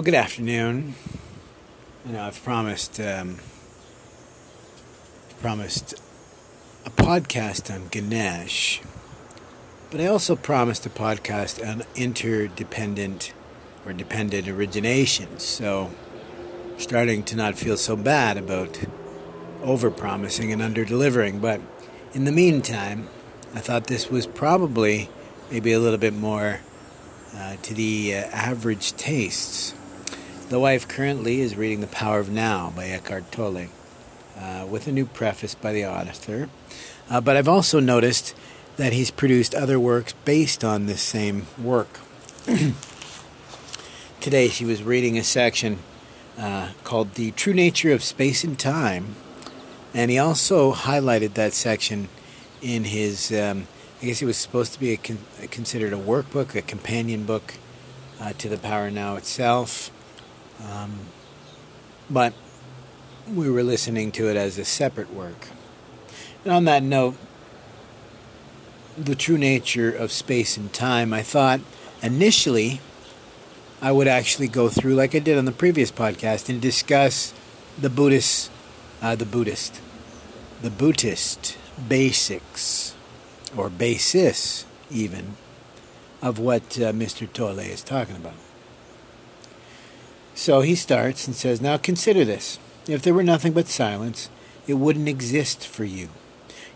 Well, good afternoon. You know, I've promised um, promised a podcast on Ganesh, but I also promised a podcast on interdependent or dependent origination. So, starting to not feel so bad about over promising and under delivering. But in the meantime, I thought this was probably maybe a little bit more uh, to the uh, average tastes. The wife currently is reading The Power of Now by Eckhart Tolle, uh, with a new preface by the author. Uh, but I've also noticed that he's produced other works based on this same work. Today she was reading a section uh, called The True Nature of Space and Time, and he also highlighted that section in his, um, I guess it was supposed to be a con- considered a workbook, a companion book uh, to The Power Now itself. Um, but we were listening to it as a separate work. And on that note, the true nature of space and time, I thought initially I would actually go through, like I did on the previous podcast, and discuss the Buddhist, uh, the Buddhist, the Buddhist basics, or basis even, of what uh, Mr. Tolle is talking about. So he starts and says, Now consider this. If there were nothing but silence, it wouldn't exist for you.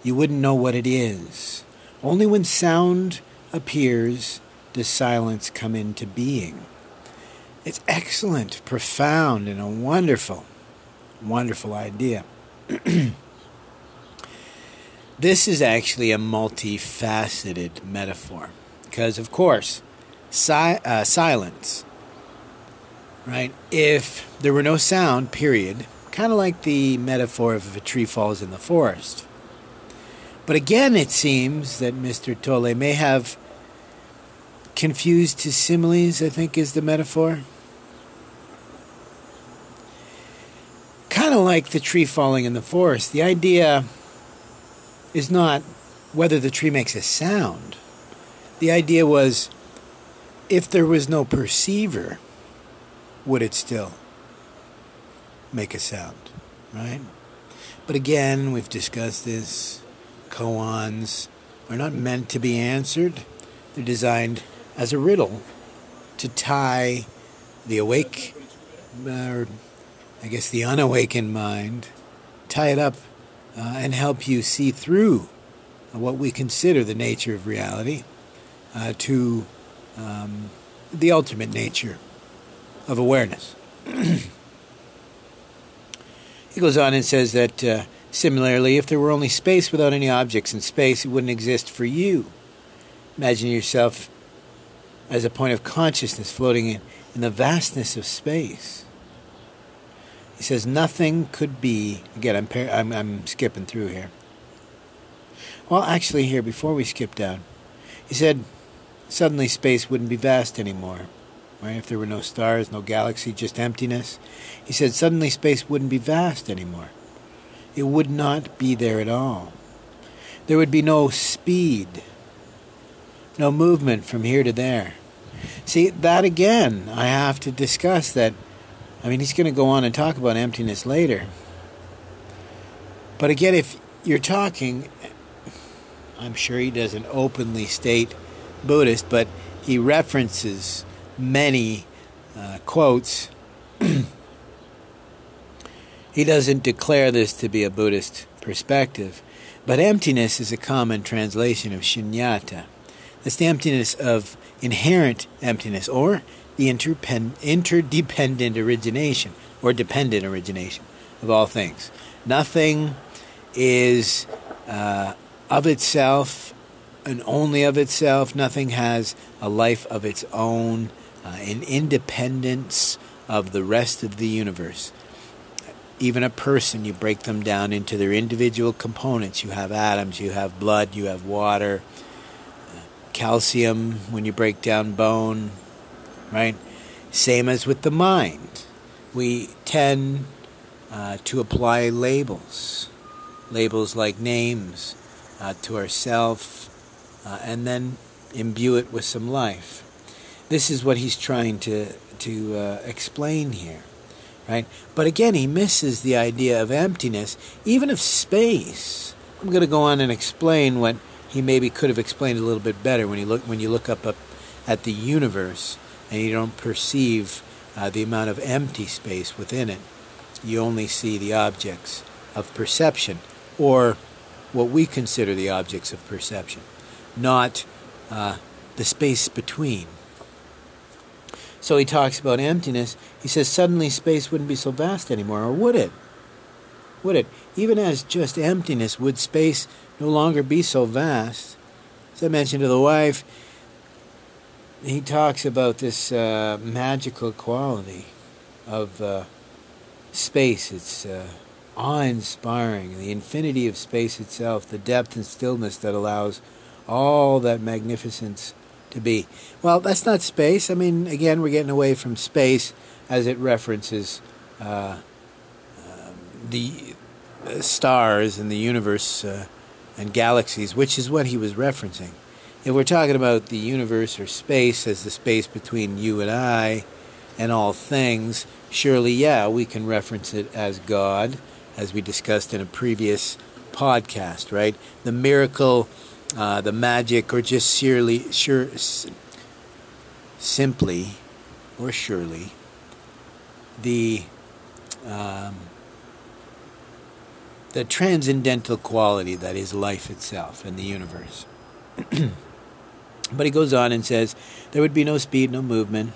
You wouldn't know what it is. Only when sound appears does silence come into being. It's excellent, profound, and a wonderful, wonderful idea. this is actually a multifaceted metaphor because, of course, si- uh, silence right? If there were no sound, period, kind of like the metaphor of if a tree falls in the forest. But again, it seems that Mr. Tolle may have confused his similes, I think is the metaphor. Kind of like the tree falling in the forest. The idea is not whether the tree makes a sound. The idea was if there was no perceiver, would it still make a sound, right? But again, we've discussed this. Koans are not meant to be answered. They're designed as a riddle to tie the awake, or I guess the unawakened mind, tie it up uh, and help you see through what we consider the nature of reality uh, to um, the ultimate nature of awareness. he goes on and says that uh, similarly, if there were only space without any objects in space, it wouldn't exist for you. Imagine yourself as a point of consciousness floating in, in the vastness of space. He says nothing could be. Again, I'm, par- I'm, I'm skipping through here. Well, actually, here before we skip down, he said suddenly space wouldn't be vast anymore right? If there were no stars, no galaxy, just emptiness. He said suddenly space wouldn't be vast anymore. It would not be there at all. There would be no speed, no movement from here to there. See, that again, I have to discuss that. I mean, he's going to go on and talk about emptiness later. But again, if you're talking, I'm sure he doesn't openly state Buddhist, but he references many uh, quotes. he doesn't declare this to be a Buddhist perspective, but emptiness is a common translation of shunyata. That's the emptiness of inherent emptiness or the interdependent origination or dependent origination of all things. Nothing is uh, of itself and only of itself. Nothing has a life of its own uh, an independence of the rest of the universe. Even a person, you break them down into their individual components. You have atoms, you have blood, you have water, uh, calcium when you break down bone, right? Same as with the mind. We tend uh, to apply labels, labels like names uh, to ourself, uh, and then imbue it with some life. This is what he's trying to to uh, explain here, right? But again, he misses the idea of emptiness, even of space. I'm going to go on and explain what he maybe could have explained a little bit better when you look when you look up, up at the universe and you don't perceive uh, the amount of empty space within it. You only see the objects of perception, or what we consider the objects of perception, not uh, the space between. So he talks about emptiness. He says suddenly space wouldn't be so vast anymore, or would it? Would it? Even as just emptiness, would space no longer be so vast? As I mentioned to the wife, he talks about this uh, magical quality of uh, space. It's uh, awe inspiring, the infinity of space itself, the depth and stillness that allows all that magnificence to be. Well, that's not space. I mean, again, we're getting away from space as it references uh, um, the uh, stars and the universe uh, and galaxies, which is what he was referencing. If we're talking about the universe or space as the space between you and I and all things, surely, yeah, we can reference it as God as we discussed in a previous podcast, right? The miracle, uh, the magic, or just surely, sure, simply, or surely, the um, the transcendental quality that is life itself and the universe. but he goes on and says there would be no speed, no movement,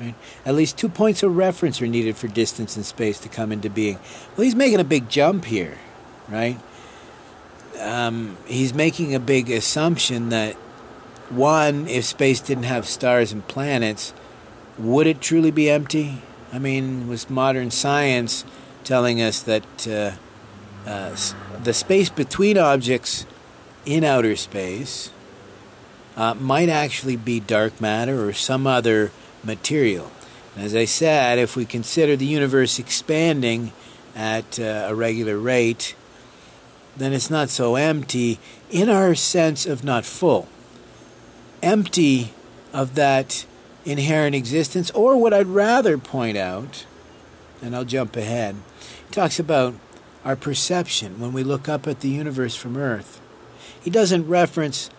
Right? At least two points of reference are needed for distance and space to come into being. Well, he's making a big jump here, right? Um, he's making a big assumption that one, if space didn't have stars and planets, would it truly be empty? I mean, was modern science telling us that uh, uh, the space between objects in outer space uh, might actually be dark matter or some other material. as I said, if we consider the universe expanding at uh, a regular rate, then it's not so empty in our sense of not full. Empty of that inherent existence, or what I'd rather point out, and I'll jump ahead, he talks about our perception when we look up at the universe from Earth. He doesn't reference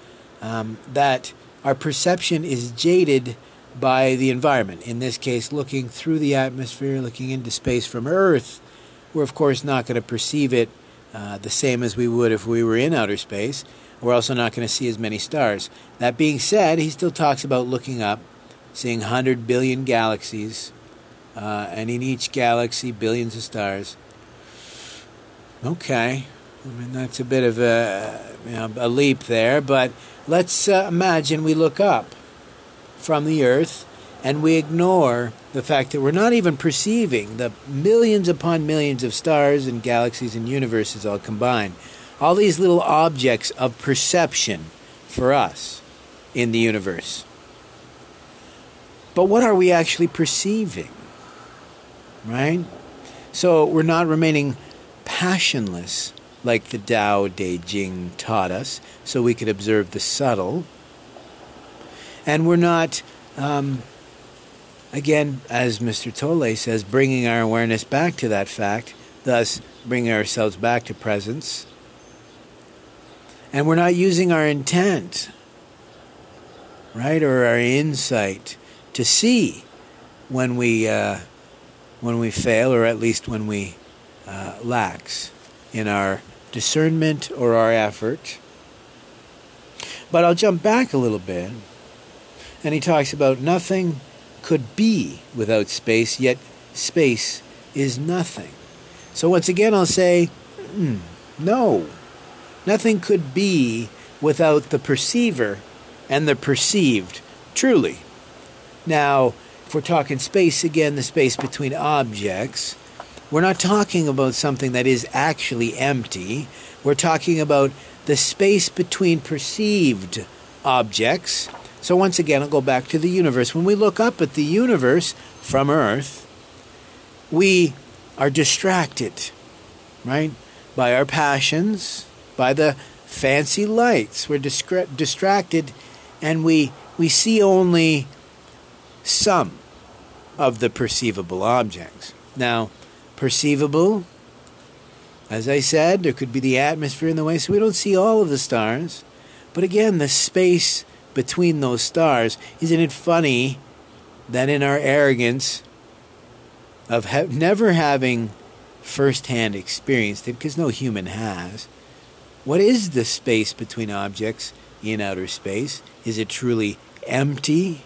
um, that our perception is jaded by the environment. In this case, looking through the atmosphere, looking into space from Earth, we're of course not going to perceive it uh, the same as we would if we were in outer space. We're also not going to see as many stars. That being said, he still talks about looking up, seeing 100 billion galaxies, uh, and in each galaxy, billions of stars. Okay, I mean, that's a bit of a, you know, a leap there, but let's uh, imagine we look up from the earth and we ignore the fact that we're not even perceiving the millions upon millions of stars and galaxies and universes all combined. All these little objects of perception for us in the universe. But what are we actually perceiving? Right? So we're not remaining passionless like the Tao Te Ching taught us, so we could observe the subtle and we're not, um, again, as Mr. Tolle says, bringing our awareness back to that fact, thus bringing ourselves back to presence. And we're not using our intent, right, or our insight to see when we uh, when we fail, or at least when we uh, lax in our discernment or our effort. But I'll jump back a little bit and he talks about nothing could be without space, yet space is nothing. So once again, I'll say, mm, no, nothing could be without the perceiver and the perceived, truly. Now, if we're talking space again, the space between objects, we're not talking about something that is actually empty. We're talking about the space between perceived objects so, once again, I'll go back to the universe. When we look up at the universe from Earth, we are distracted, right? By our passions, by the fancy lights. We're distra- distracted and we, we see only some of the perceivable objects. Now, perceivable, as I said, there could be the atmosphere in the way, so we don't see all of the stars. But again, the space between those stars, isn't it funny that in our arrogance of ha- never having firsthand experienced it, because no human has, what is the space between objects in outer space? Is it truly empty?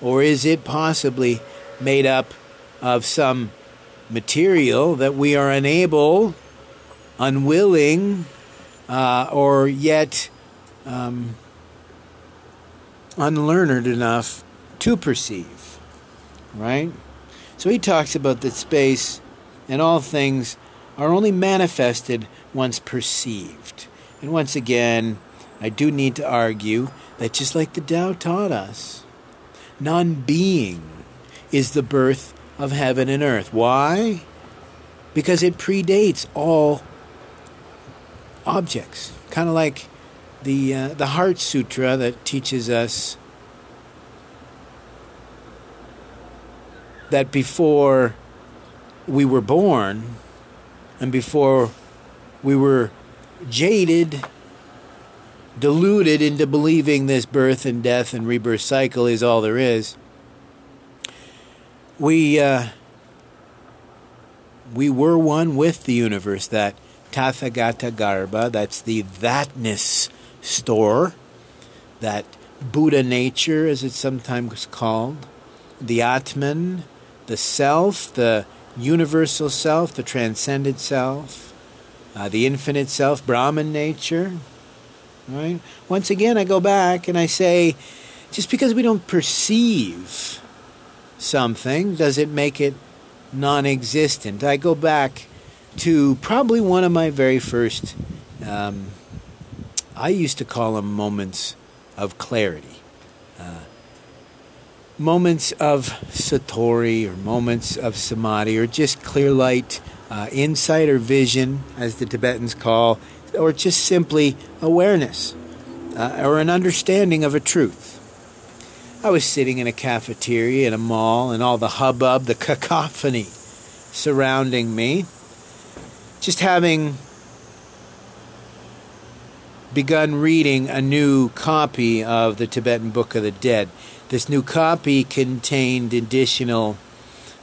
Or is it possibly made up of some material that we are unable, unwilling, uh, or yet um, unlearned enough to perceive? Right? So he talks about that space and all things are only manifested once perceived. And once again, I do need to argue that just like the Tao taught us, non being is the birth of heaven and earth. Why? Because it predates all objects. Kind of like the, uh, the Heart Sutra that teaches us that before we were born and before we were jaded, deluded into believing this birth and death and rebirth cycle is all there is, we uh, we were one with the universe. That Tathagata Garbha, that's the thatness store, that Buddha nature, as it's sometimes called, the Atman, the self, the universal self, the transcendent self, uh, the infinite self, Brahman nature. Right? Once again, I go back and I say, just because we don't perceive something, does it make it non existent? I go back to probably one of my very first, um, I used to call them moments of clarity. Uh, moments of satori or moments of samadhi or just clear light uh, insight or vision, as the Tibetans call, or just simply awareness uh, or an understanding of a truth. I was sitting in a cafeteria in a mall and all the hubbub, the cacophony surrounding me, just having begun reading a new copy of the Tibetan Book of the Dead. This new copy contained additional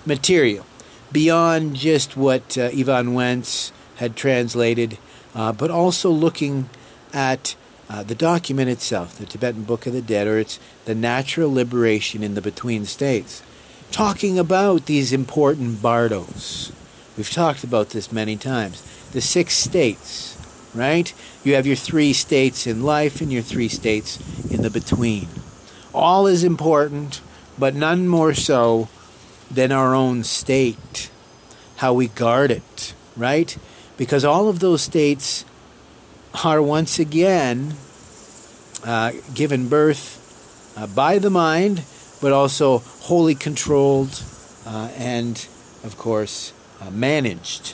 material beyond just what uh, Evans-Wentz had translated, uh, but also looking at uh, the document itself, the Tibetan Book of the Dead, or it's the natural liberation in the between states, talking about these important bardos. We've talked about this many times. The six states, right? You have your three states in life and your three states in the between. All is important, but none more so than our own state, how we guard it, right? Because all of those states are once again uh, given birth uh, by the mind, but also wholly controlled uh, and, of course, uh, managed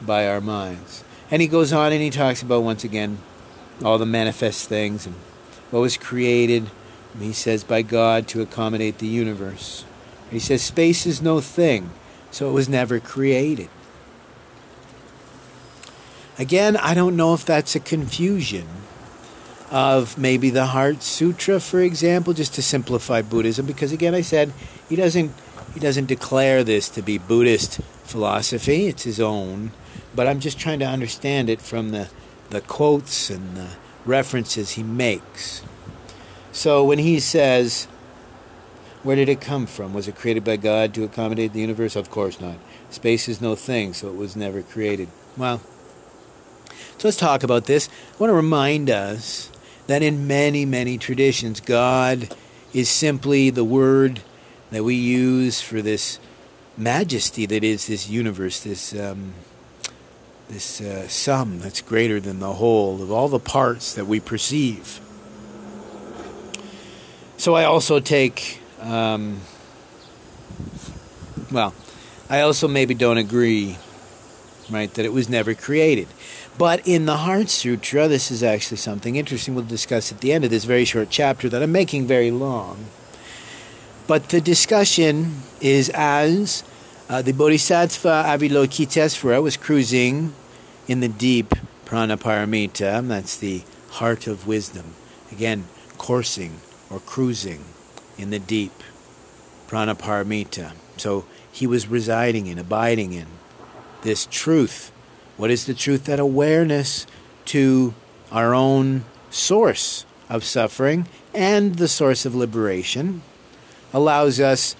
by our minds. And he goes on and he talks about, once again, all the manifest things and what was created, he says, by God to accommodate the universe. He says space is no thing, so it was never created. Again, I don't know if that's a confusion of maybe the Heart Sutra, for example, just to simplify Buddhism, because again, I said he doesn't he doesn't declare this to be Buddhist philosophy; it's his own. But I'm just trying to understand it from the the quotes and the references he makes. So when he says where did it come from? Was it created by God to accommodate the universe? Of course not. Space is no thing, so it was never created. Well, so let's talk about this. I want to remind us that in many, many traditions, God is simply the word that we use for this majesty that is this universe, this um, this uh, sum that's greater than the whole of all the parts that we perceive. So I also take um, well, I also maybe don't agree, right, that it was never created. But in the Heart Sutra, this is actually something interesting we'll discuss at the end of this very short chapter that I'm making very long. But the discussion is as uh, the Bodhisattva Avalokitesvara was cruising in the deep prajnaparamita, that's the heart of wisdom. Again, coursing or cruising in the deep prajnaparamita. So he was residing in, abiding in this truth. What is the truth? That awareness to our own source of suffering and the source of liberation allows us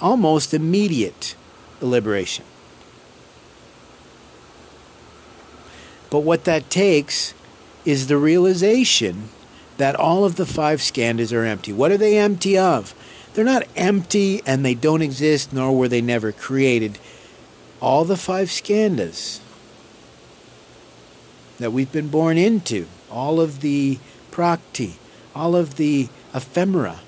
almost immediate liberation. But what that takes is the realization that all of the five skandhas are empty. What are they empty of? They're not empty and they don't exist, nor were they never created. All the five skandhas that we've been born into, all of the prakti, all of the ephemera,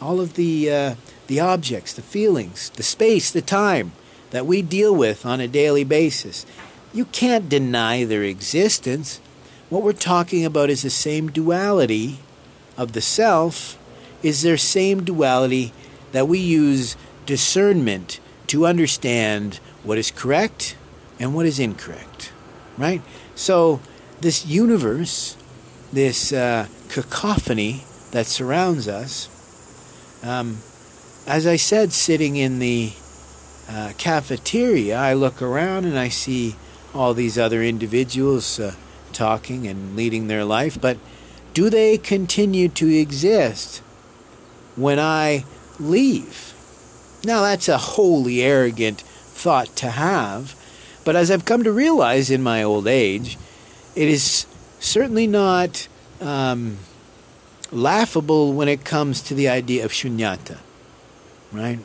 all of the uh, the objects, the feelings, the space, the time that we deal with on a daily basis. You can't deny their existence. What we're talking about is the same duality of the self, is their same duality that we use discernment to understand what is correct and what is incorrect. Right? So, this universe, this uh, cacophony that surrounds us, um, as I said, sitting in the uh, cafeteria, I look around and I see all these other individuals uh, talking and leading their life, but do they continue to exist when I leave? Now, that's a wholly arrogant thought to have, but as I've come to realize in my old age, it is certainly not um, laughable when it comes to the idea of shunyata, right?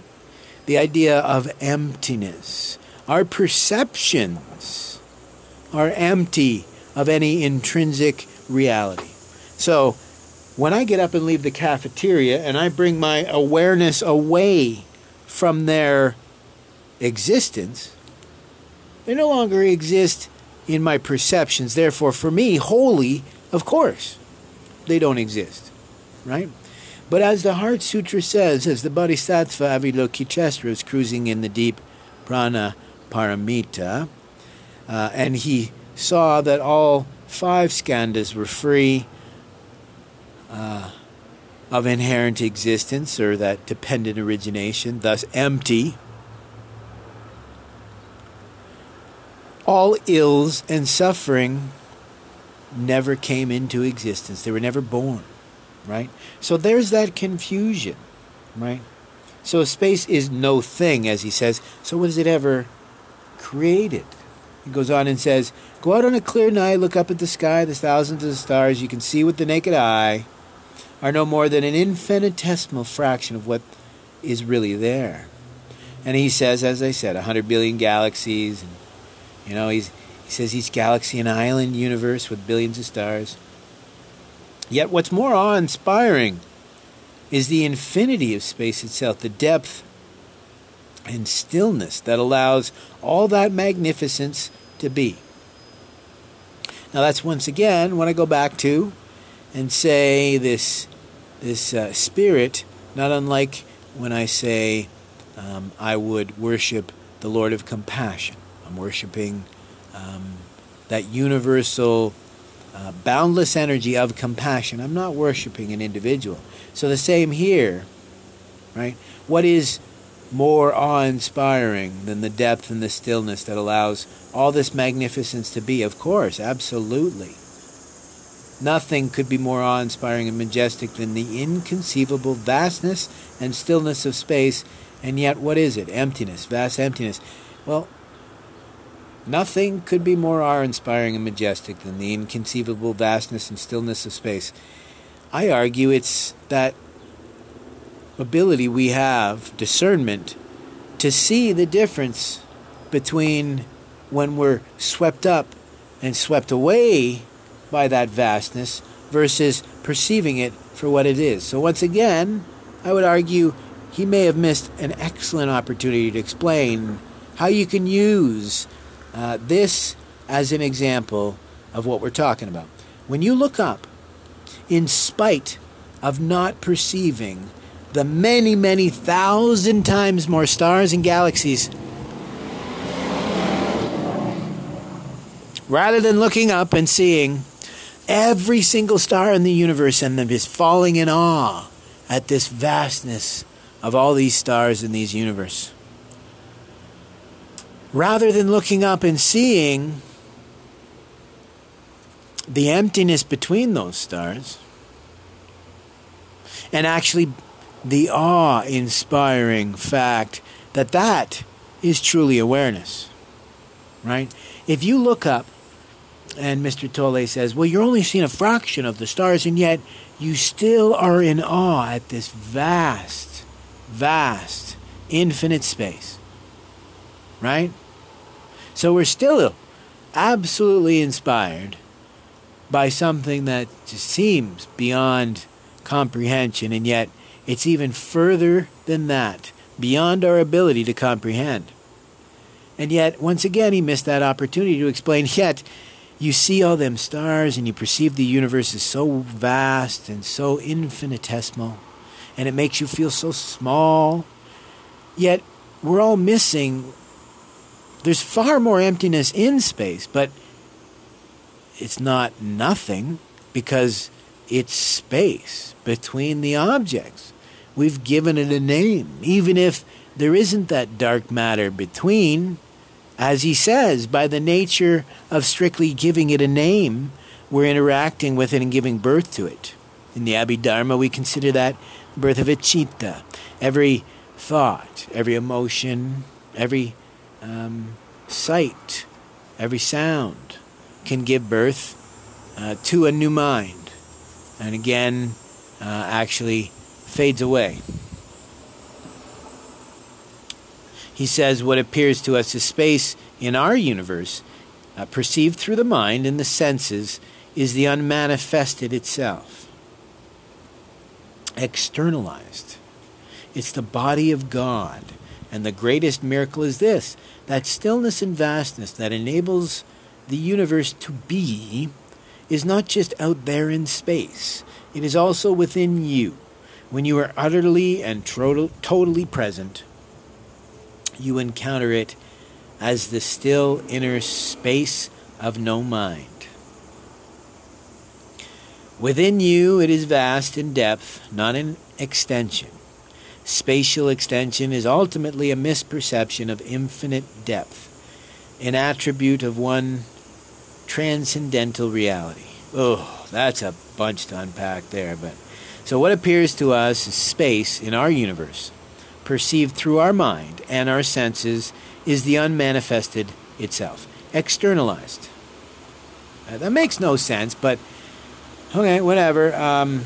The idea of emptiness. Our perceptions are empty of any intrinsic reality. So, when I get up and leave the cafeteria and I bring my awareness away from their existence, they no longer exist in my perceptions. Therefore, for me, wholly, of course, they don't exist right? But as the Heart Sutra says, as the Bodhisattva Avalokitesvara is cruising in the deep prajna paramita, uh, and he saw that all five skandhas were free uh, of inherent existence or that dependent origination, thus empty. All ills and suffering never came into existence, they were never born right? So there's that confusion, right? So space is no thing, as he says. So was it ever created? He goes on and says, Go out on a clear night, look up at the sky, the thousands of stars you can see with the naked eye are no more than an infinitesimal fraction of what is really there. And he says, as I said, 100 billion galaxies. And, you know, he's, he says each galaxy an island universe with billions of stars. Yet, what's more awe inspiring is the infinity of space itself, the depth and stillness that allows all that magnificence to be. Now, that's once again when I go back to and say this, this uh, spirit, not unlike when I say um, I would worship the Lord of compassion. I'm worshiping um, that universal uh, boundless energy of compassion. I'm not worshiping an individual. So the same here, right? What is more awe inspiring than the depth and the stillness that allows all this magnificence to be? Of course, absolutely. Nothing could be more awe inspiring and majestic than the inconceivable vastness and stillness of space, and yet what is it? Emptiness, vast emptiness. Well, Nothing could be more awe inspiring and majestic than the inconceivable vastness and stillness of space. I argue it's that ability we have, discernment, to see the difference between when we're swept up and swept away by that vastness versus perceiving it for what it is. So, once again, I would argue he may have missed an excellent opportunity to explain how you can use uh, this as an example of what we're talking about. When you look up, in spite of not perceiving the many, many thousand times more stars and galaxies. Rather than looking up and seeing every single star in the universe and just falling in awe at this vastness of all these stars in these universe. Rather than looking up and seeing the emptiness between those stars, and actually the awe inspiring fact that that is truly awareness. Right? If you look up, and Mr. Tolle says, Well, you're only seeing a fraction of the stars, and yet you still are in awe at this vast, vast, infinite space. Right? So we're still absolutely inspired by something that just seems beyond comprehension, and yet it's even further than that, beyond our ability to comprehend. And yet, once again, he missed that opportunity to explain. Yet, you see all them stars and you perceive the universe is so vast and so infinitesimal, and it makes you feel so small. Yet, we're all missing. There's far more emptiness in space, but it's not nothing because it's space between the objects. We've given it a name, even if there isn't that dark matter between. As he says, by the nature of strictly giving it a name, we're interacting with it and giving birth to it. In the Abhidharma, we consider that birth of a chitta. Every thought, every emotion, every um, sight, every sound can give birth uh, to a new mind and again uh, actually fades away. He says what appears to us as space in our universe, uh, perceived through the mind and the senses, is the unmanifested itself. Externalized. It's the body of God. And the greatest miracle is this that stillness and vastness that enables the universe to be is not just out there in space, it is also within you. When you are utterly and totally present, you encounter it as the still inner space of no mind. Within you, it is vast in depth, not in extension. Spatial extension is ultimately a misperception of infinite depth, an attribute of one transcendental reality. Oh, that's a bunch to unpack there, but so what appears to us as space in our universe, perceived through our mind and our senses, is the unmanifested itself, externalized. Uh, that makes no sense, but okay, whatever. Um,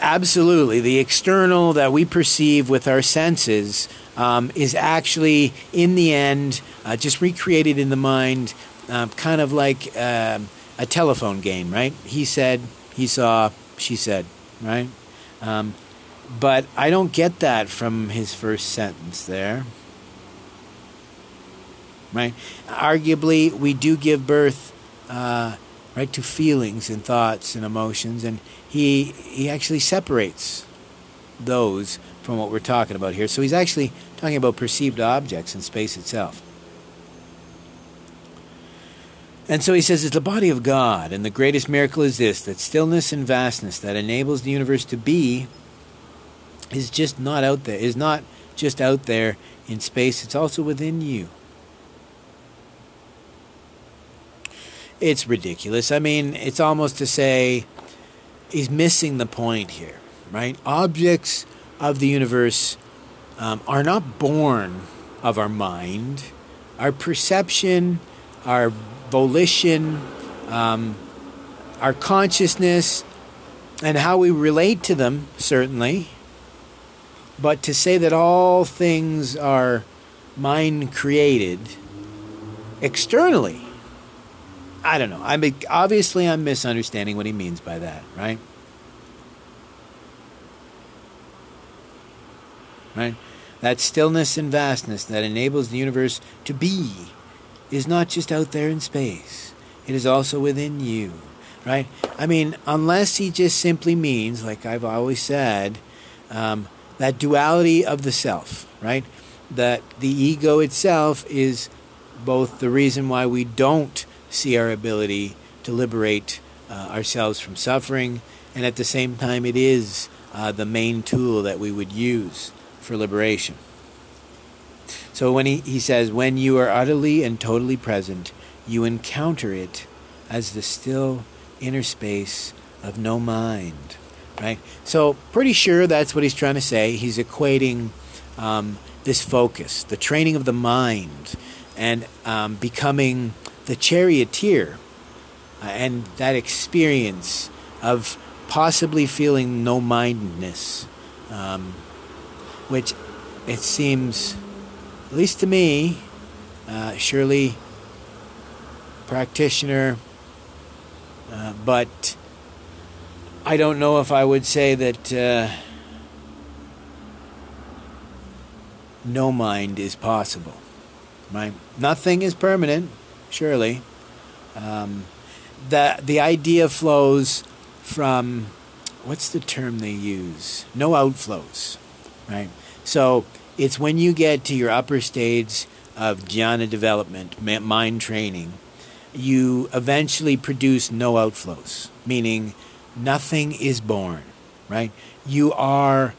absolutely, the external that we perceive with our senses um, is actually, in the end, uh, just recreated in the mind uh, kind of like um, a telephone game, right? He said, he saw, she said, right? Um, but I don't get that from his first sentence there. Right? Arguably, we do give birth, uh, right, to feelings and thoughts and emotions, and he he actually separates those from what we're talking about here. So he's actually talking about perceived objects in space itself. And so he says it's the body of God, and the greatest miracle is this that stillness and vastness that enables the universe to be is just not out there, is not just out there in space, it's also within you. It's ridiculous. I mean, it's almost to say he's missing the point here, right? Objects of the universe um, are not born of our mind. Our perception, our volition, um, our consciousness, and how we relate to them, certainly. But to say that all things are mind created externally, I don't know. I mean, obviously, I'm misunderstanding what he means by that, right? Right? That stillness and vastness that enables the universe to be is not just out there in space, it is also within you, right? I mean, unless he just simply means, like I've always said, um, that duality of the self, right? That the ego itself is both the reason why we don't see our ability to liberate uh, ourselves from suffering, and at the same time, it is uh, the main tool that we would use for liberation. So when he, he says, when you are utterly and totally present, you encounter it as the still inner space of no mind. Right? So, pretty sure that's what he's trying to say. He's equating um, this focus, the training of the mind, and um, becoming the charioteer, uh, and that experience of possibly feeling no mindedness, um, which it seems, at least to me, uh, surely practitioner, uh, but I don't know if I would say that uh, no mind is possible. Right? Nothing is permanent, surely. Um, the the idea flows from what's the term they use? No outflows, right? So it's when you get to your upper stage of jhana development, mind training, you eventually produce no outflows, meaning nothing is born, right? You are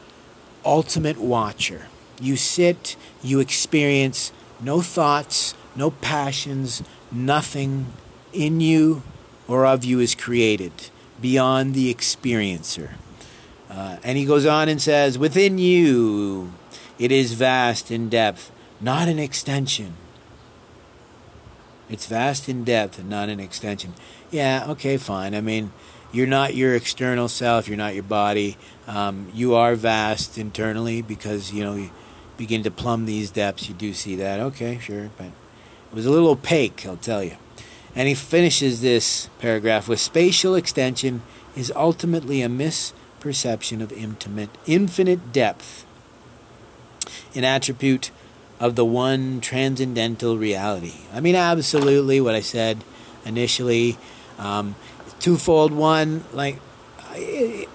ultimate watcher. You sit, you experience no thoughts, no passions, nothing in you or of you is created beyond the experiencer. Uh, and he goes on and says, Within you, it is vast in depth, not an extension. It's vast in depth and not an extension. Yeah, okay, fine. I mean, you're not your external self, you're not your body. Um, you are vast internally because, you know, you begin to plumb these depths. You do see that. Okay, sure. But it was a little opaque, I'll tell you. And he finishes this paragraph with spatial extension is ultimately a misperception of intimate, infinite depth, an attribute of the one transcendental reality. I mean, absolutely what I said initially. Um, twofold. One, like the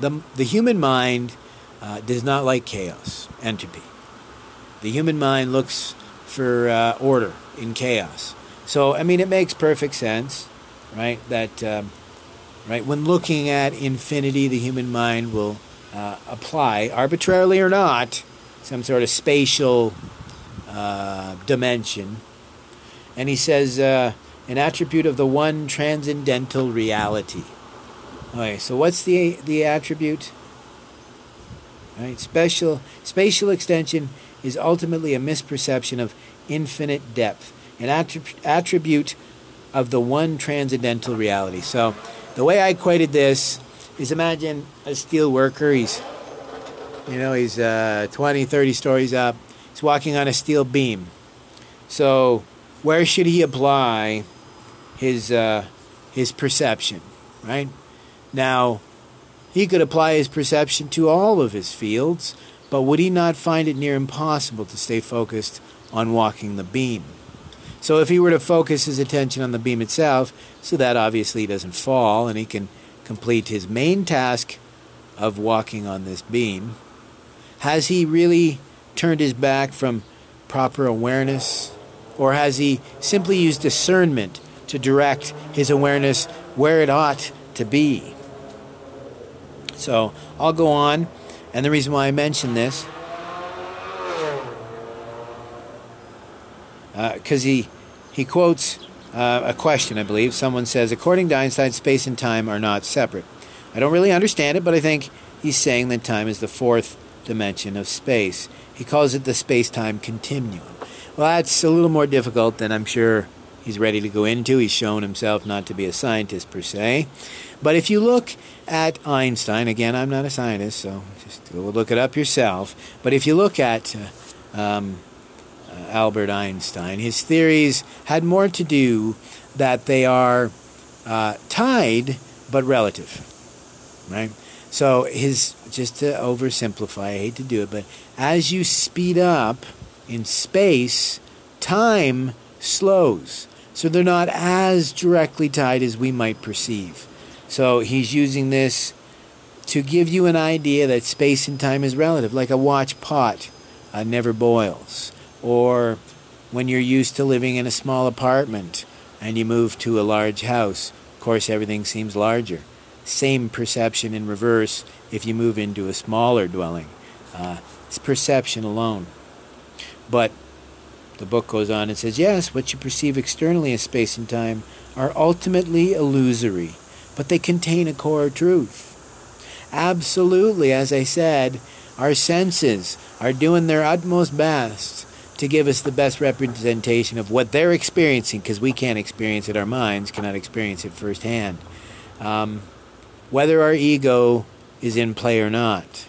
the human mind uh, does not like chaos, entropy. The human mind looks for uh, order in chaos. So, I mean, it makes perfect sense, right? That, um, right, when looking at infinity, the human mind will uh, apply, arbitrarily or not, some sort of spatial uh, dimension. And he says, uh, an attribute of the one transcendental reality. Okay, so what's the the attribute? Right, special spatial extension is ultimately a misperception of infinite depth an attribute of the one transcendental reality. So, the way I equated this is imagine a steel worker. He's, you know, he's uh, 20, 30 stories up. He's walking on a steel beam. So, where should he apply his uh, his perception? Right now, he could apply his perception to all of his fields, but would he not find it near impossible to stay focused on walking the beam? So if he were to focus his attention on the beam itself, so that obviously doesn't fall and he can complete his main task of walking on this beam, has he really turned his back from proper awareness? Or has he simply used discernment to direct his awareness where it ought to be? So I'll go on, and the reason why I mention this because uh, he he quotes uh, a question, I believe. Someone says, according to Einstein, space and time are not separate. I don't really understand it, but I think he's saying that time is the fourth dimension of space. He calls it the space-time continuum. Well, that's a little more difficult than I'm sure he's ready to go into. He's shown himself not to be a scientist per se. But if you look at Einstein, again, I'm not a scientist, so just go look it up yourself. But if you look at uh, um, uh, Albert Einstein. His theories had more to do that they are uh, tied but relative, right? So his just to oversimplify, I hate to do it, but as you speed up in space, time slows. So they're not as directly tied as we might perceive. So he's using this to give you an idea that space and time is relative, like a watch pot uh, never boils, or when you're used to living in a small apartment and you move to a large house, of course, everything seems larger. Same perception in reverse if you move into a smaller dwelling. Uh, it's perception alone. But the book goes on and says, yes, what you perceive externally as space and time are ultimately illusory, but they contain a core truth. Absolutely, as I said, our senses are doing their utmost best to give us the best representation of what they're experiencing because we can't experience it, our minds cannot experience it firsthand. Um, whether our ego is in play or not.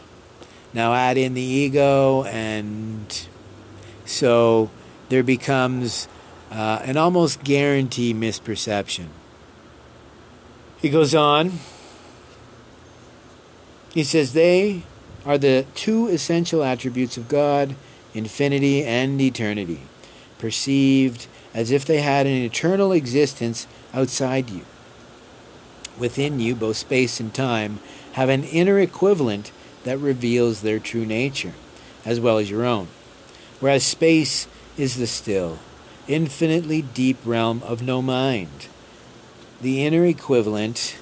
Now add in the ego, and so there becomes uh, an almost guarantee misperception. He goes on. He says, They are the two essential attributes of God infinity and eternity, perceived as if they had an eternal existence outside you. Within you, both space and time have an inner equivalent that reveals their true nature, as well as your own. Whereas space is the still, infinitely deep realm of no mind. The inner equivalent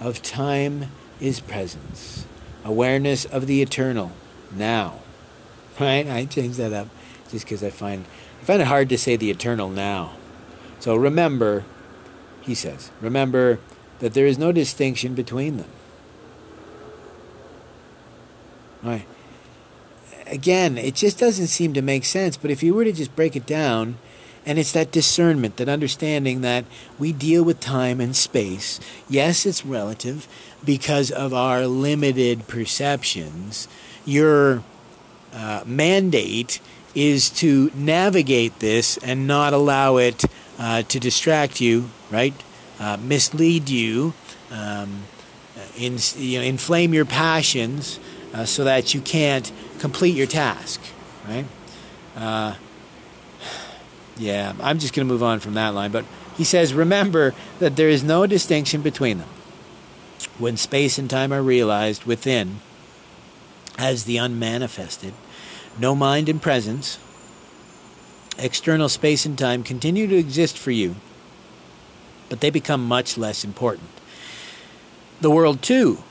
of time is presence, awareness of the eternal, now. Right? I changed that up just because I find I find it hard to say the eternal now. So remember, he says, remember that there is no distinction between them. Right. Again, it just doesn't seem to make sense, but if you were to just break it down, and it's that discernment, that understanding that we deal with time and space. Yes, it's relative because of our limited perceptions. Your uh, mandate is to navigate this and not allow it uh, to distract you, right? Uh, mislead you, um, in, you know, inflame your passions uh, so that you can't complete your task, right? Uh, yeah, I'm just going to move on from that line. But he says, remember that there is no distinction between them. When space and time are realized within as the unmanifested, no mind and presence, external space and time continue to exist for you, but they become much less important. The world, too,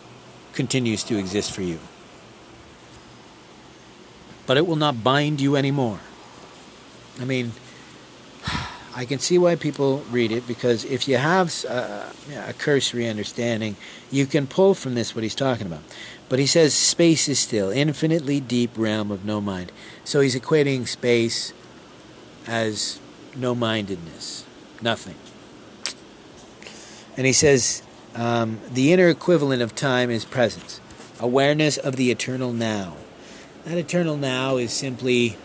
continues to exist for you, but it will not bind you anymore. I mean, I can see why people read it because if you have a, uh, a cursory understanding, you can pull from this what he's talking about. But he says space is still infinitely deep realm of no mind. So he's equating space as no mindedness, nothing. And he says um, the inner equivalent of time is presence, awareness of the eternal now. That eternal now is simply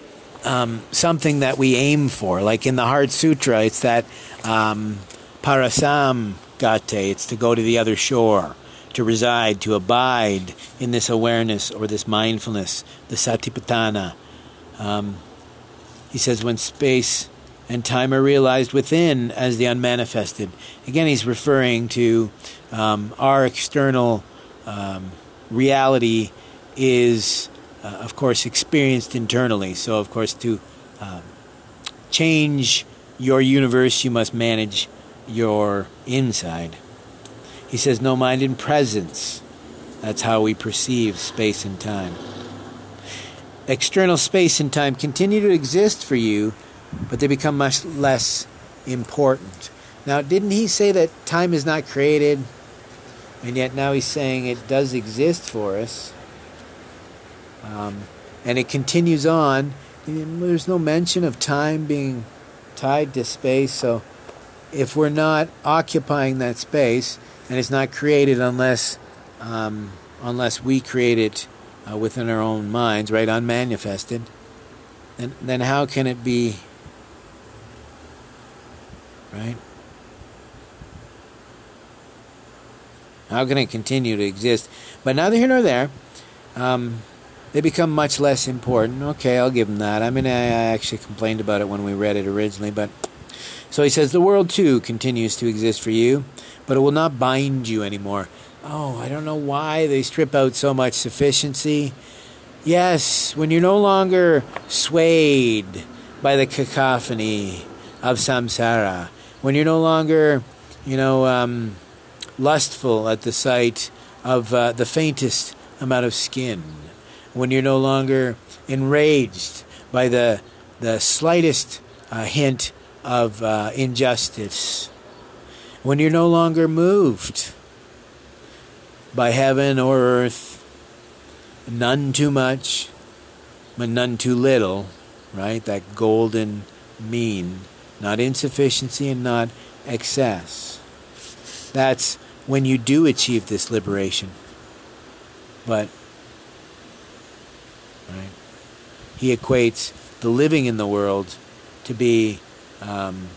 um, something that we aim for. Like in the Heart Sutra, it's that um, parasam gate, it's to go to the other shore, to reside, to abide in this awareness or this mindfulness, the satipatthana. Um, he says, when space and time are realized within as the unmanifested. Again, he's referring to um, our external um, reality is uh, of course, experienced internally. So, of course, to um, change your universe, you must manage your inside. He says, no mind in presence. That's how we perceive space and time. External space and time continue to exist for you, but they become much less important. Now, didn't he say that time is not created? And yet now he's saying it does exist for us. Um, and it continues on. There's no mention of time being tied to space, so if we're not occupying that space, and it's not created unless um, unless we create it uh, within our own minds, right, unmanifested, then then how can it be, right? How can it continue to exist? But neither here nor there. Um, they become much less important. Okay, I'll give them that. I mean, I, actually complained about it when we read it originally, but so he says the world too continues to exist for you, but it will not bind you anymore. oh, I don't know why they strip out so much sufficiency. Yes, when you're no longer swayed by the cacophony of samsara, when you're no longer, you know, um, lustful at the sight of uh, the faintest amount of skin, when you're no longer enraged by the the slightest uh, hint of uh, injustice, when you're no longer moved by heaven or earth, none too much, but none too little, right? That golden mean, not insufficiency and not excess. That's when you do achieve this liberation. But, right? He equates the living in the world to be um,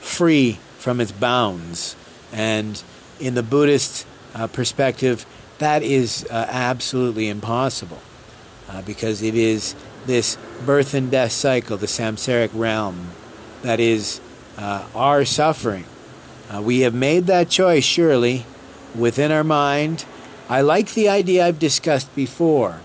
free from its bounds. And in the Buddhist uh, perspective, that is uh, absolutely impossible uh, because it is this birth and death cycle, the samsaric realm, that is uh, our suffering. Uh, we have made that choice, surely, within our mind. I like the idea I've discussed before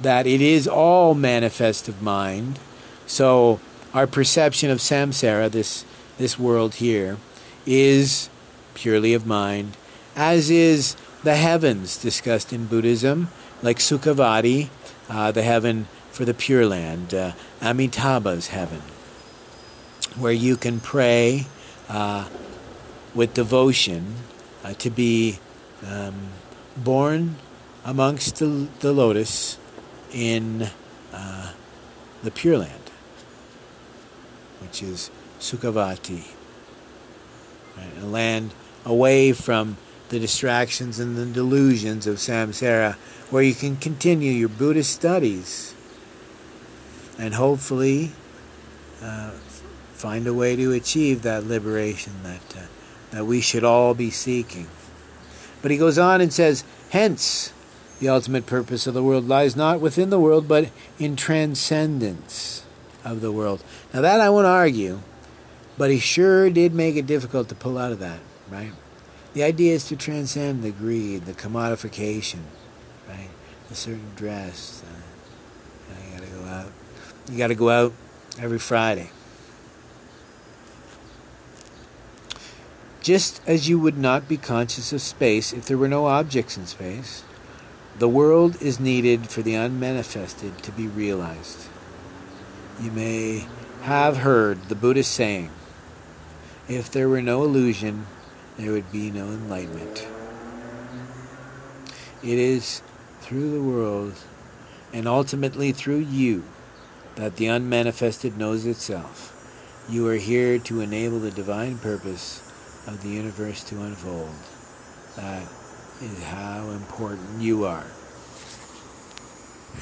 that it is all manifest of mind. So our perception of samsara, this this world here, is purely of mind, as is the heavens discussed in Buddhism, like Sukhavati, uh, the heaven for the Pure Land, uh, Amitabha's heaven, where you can pray uh, with devotion uh, to be um, born amongst the, the lotus in uh, the Pure Land, which is Sukhavati, right? a land away from the distractions and the delusions of samsara, where you can continue your Buddhist studies and hopefully uh, find a way to achieve that liberation that, uh, that we should all be seeking. But he goes on and says, Hence, the ultimate purpose of the world lies not within the world, but in transcendence of the world. Now, that I won't argue, but he sure did make it difficult to pull out of that, right? The idea is to transcend the greed, the commodification, right? A certain dress. Uh, you gotta go out. You gotta go out every Friday. Just as you would not be conscious of space if there were no objects in space, the world is needed for the unmanifested to be realized. You may have heard the Buddhist saying, if there were no illusion, there would be no enlightenment. It is through the world and ultimately through you that the unmanifested knows itself. You are here to enable the divine purpose of the universe to unfold. That is how important you are.